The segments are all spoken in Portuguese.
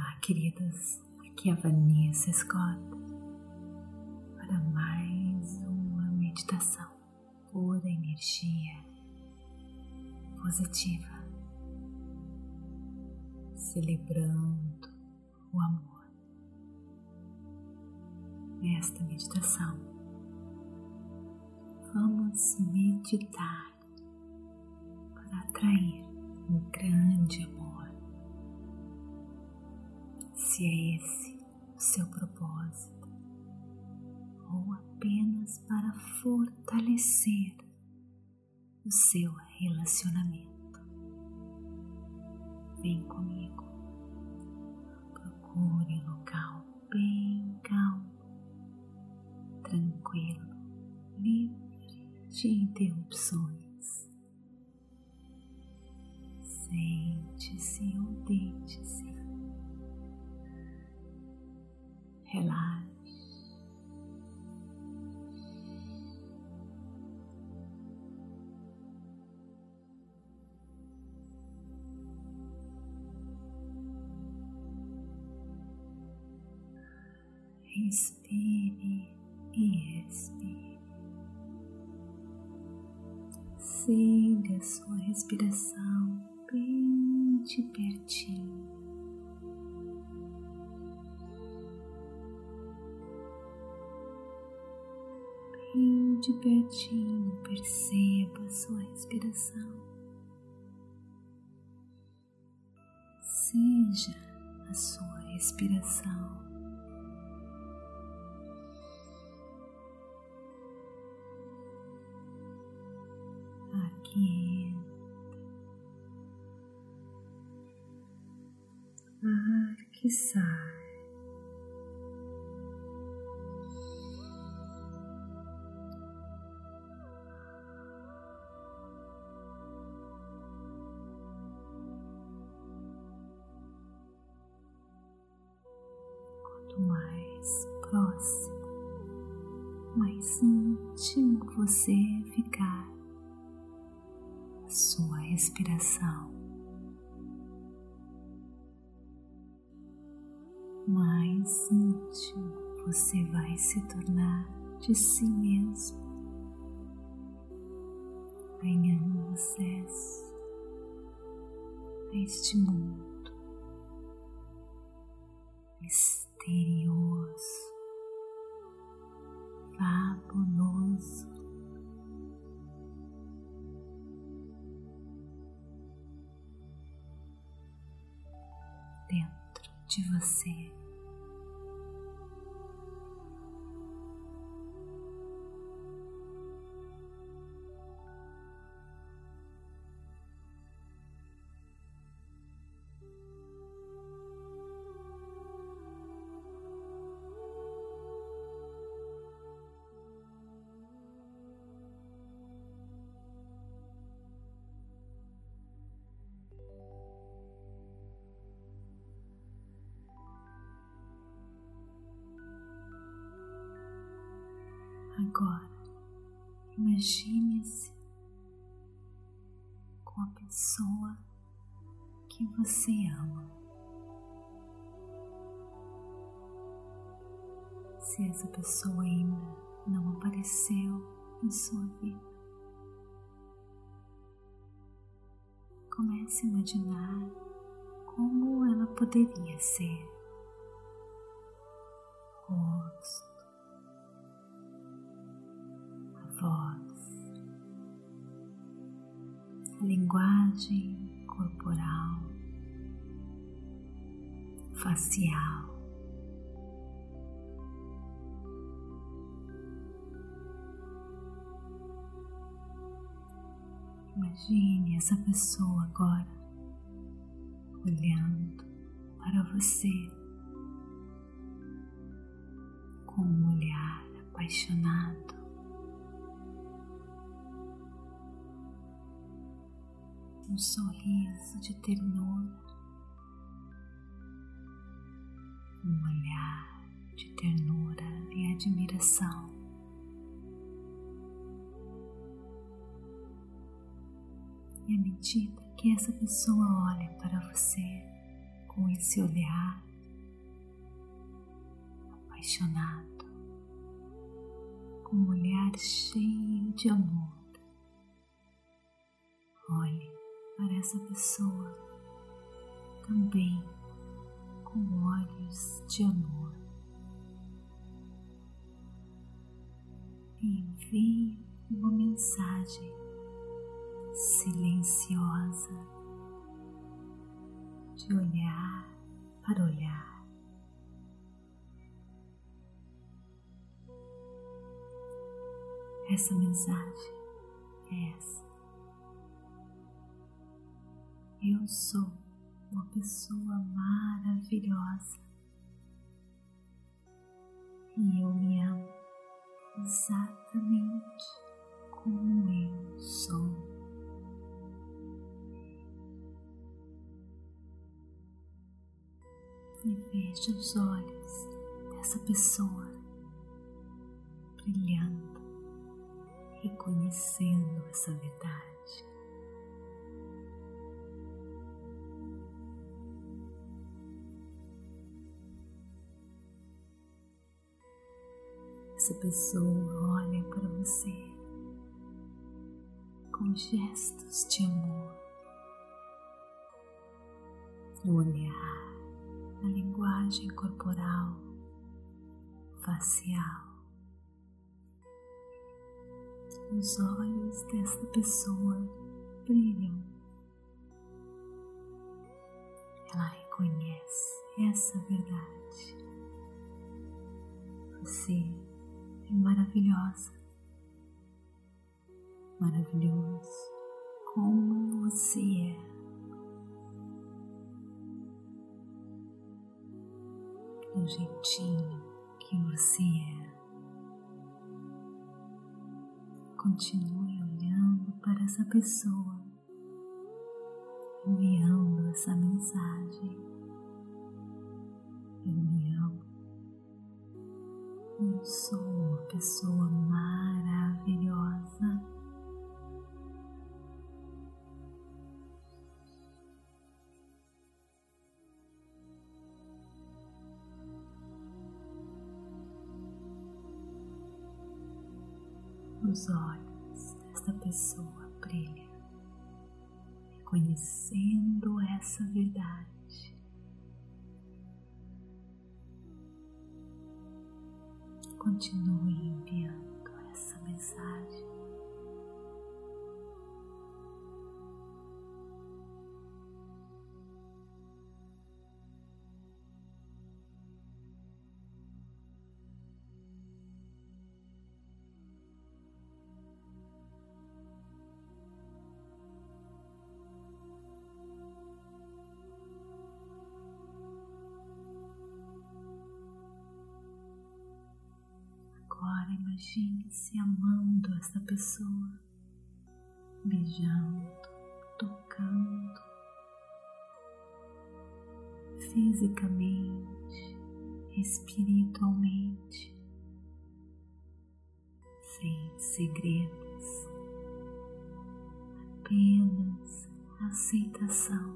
Olá, queridos. Aqui é a Vanessa Scott para mais uma meditação pura energia positiva, celebrando o amor. Nesta meditação, vamos meditar para atrair um grande amor se é esse o seu propósito, ou apenas para fortalecer o seu relacionamento. Vem comigo, procure um local bem calmo, tranquilo, livre de interrupções. Inspire e expire. Siga sua respiração bem de pertinho. bem de pertinho, perceba sua respiração. Seja a sua respiração. Aqui ar que sai. mais próximo, mais íntimo você ficar, sua respiração, mais íntimo você vai se tornar de si mesmo, ganhando acesso a este mundo. Misterioso, de você. Agora, imagine-se com a pessoa que você ama. Se essa pessoa ainda não apareceu em sua vida, comece a imaginar como ela poderia ser. Linguagem corporal, facial. Imagine essa pessoa agora olhando para você com um olhar apaixonado. Um sorriso de ternura, um olhar de ternura e admiração. E à medida que essa pessoa olha para você com esse olhar apaixonado, com um olhar cheio de amor. Olhe para essa pessoa também com olhos de amor. Envie uma mensagem silenciosa de olhar para olhar. Essa mensagem é essa. Eu sou uma pessoa maravilhosa e eu me amo exatamente como eu sou. E veja os olhos dessa pessoa brilhando, reconhecendo essa verdade. Essa pessoa olha para você com gestos de amor no olhar, na linguagem corporal, facial. Os olhos dessa pessoa brilham. Ela reconhece essa verdade. Você é maravilhosa, maravilhoso como você é. Do jeitinho que você é. Continue olhando para essa pessoa, enviando essa mensagem. Eu me amo. Eu sou uma pessoa continue enviando essa mensagem. Imagine-se amando essa pessoa, beijando, tocando, fisicamente, espiritualmente, sem segredos, apenas aceitação,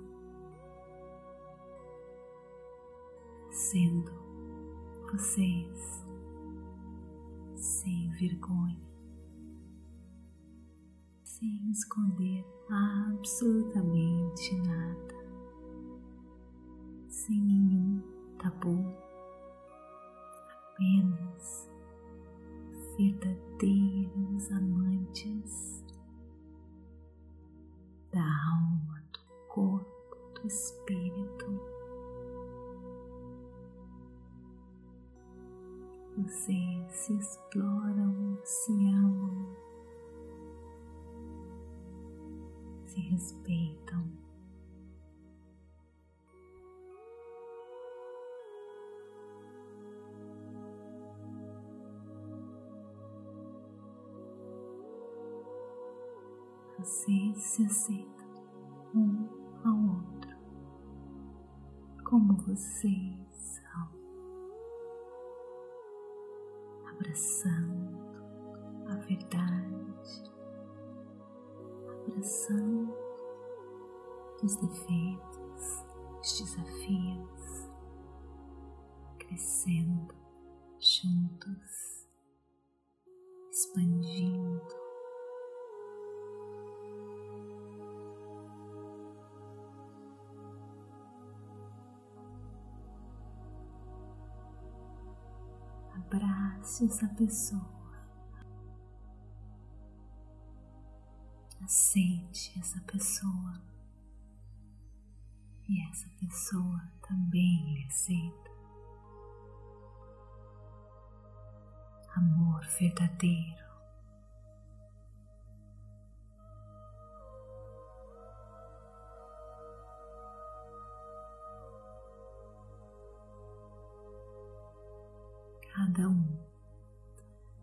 sendo vocês sem vergonha, sem esconder absolutamente nada, sem nenhum tabu, apenas verdadeiros amantes se respeitam. Vocês se aceitam um ao outro como vocês abraçando a verdade, abraçando os defeitos, os desafios, crescendo juntos, expandindo. Abrace essa pessoa. Aceite essa pessoa. E essa pessoa também lhe aceita. Amor verdadeiro. cada um,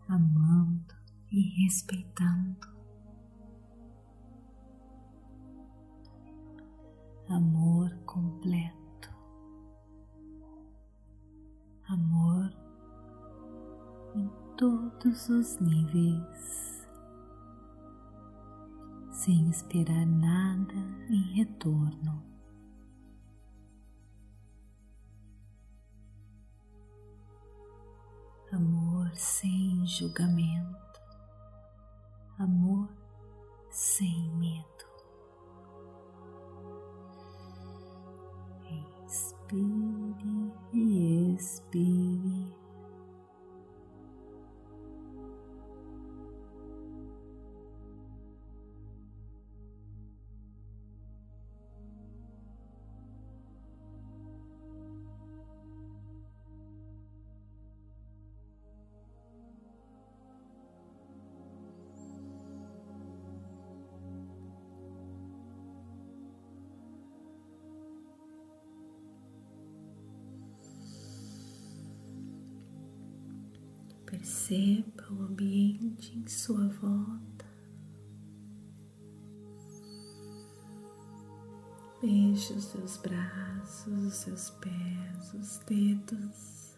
amando e respeitando. Completo, amor em todos os níveis, sem esperar nada em retorno. amor sem julgamento, amor sem medo. Inspire e expire. Perceba o ambiente em sua volta. Mexa os seus braços, os seus pés, os dedos.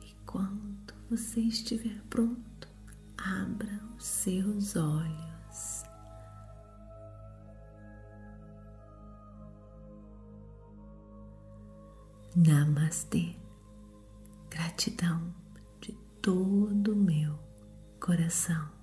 E quando você estiver pronto, abra os seus olhos. Namastê. Gratidão de todo o meu coração.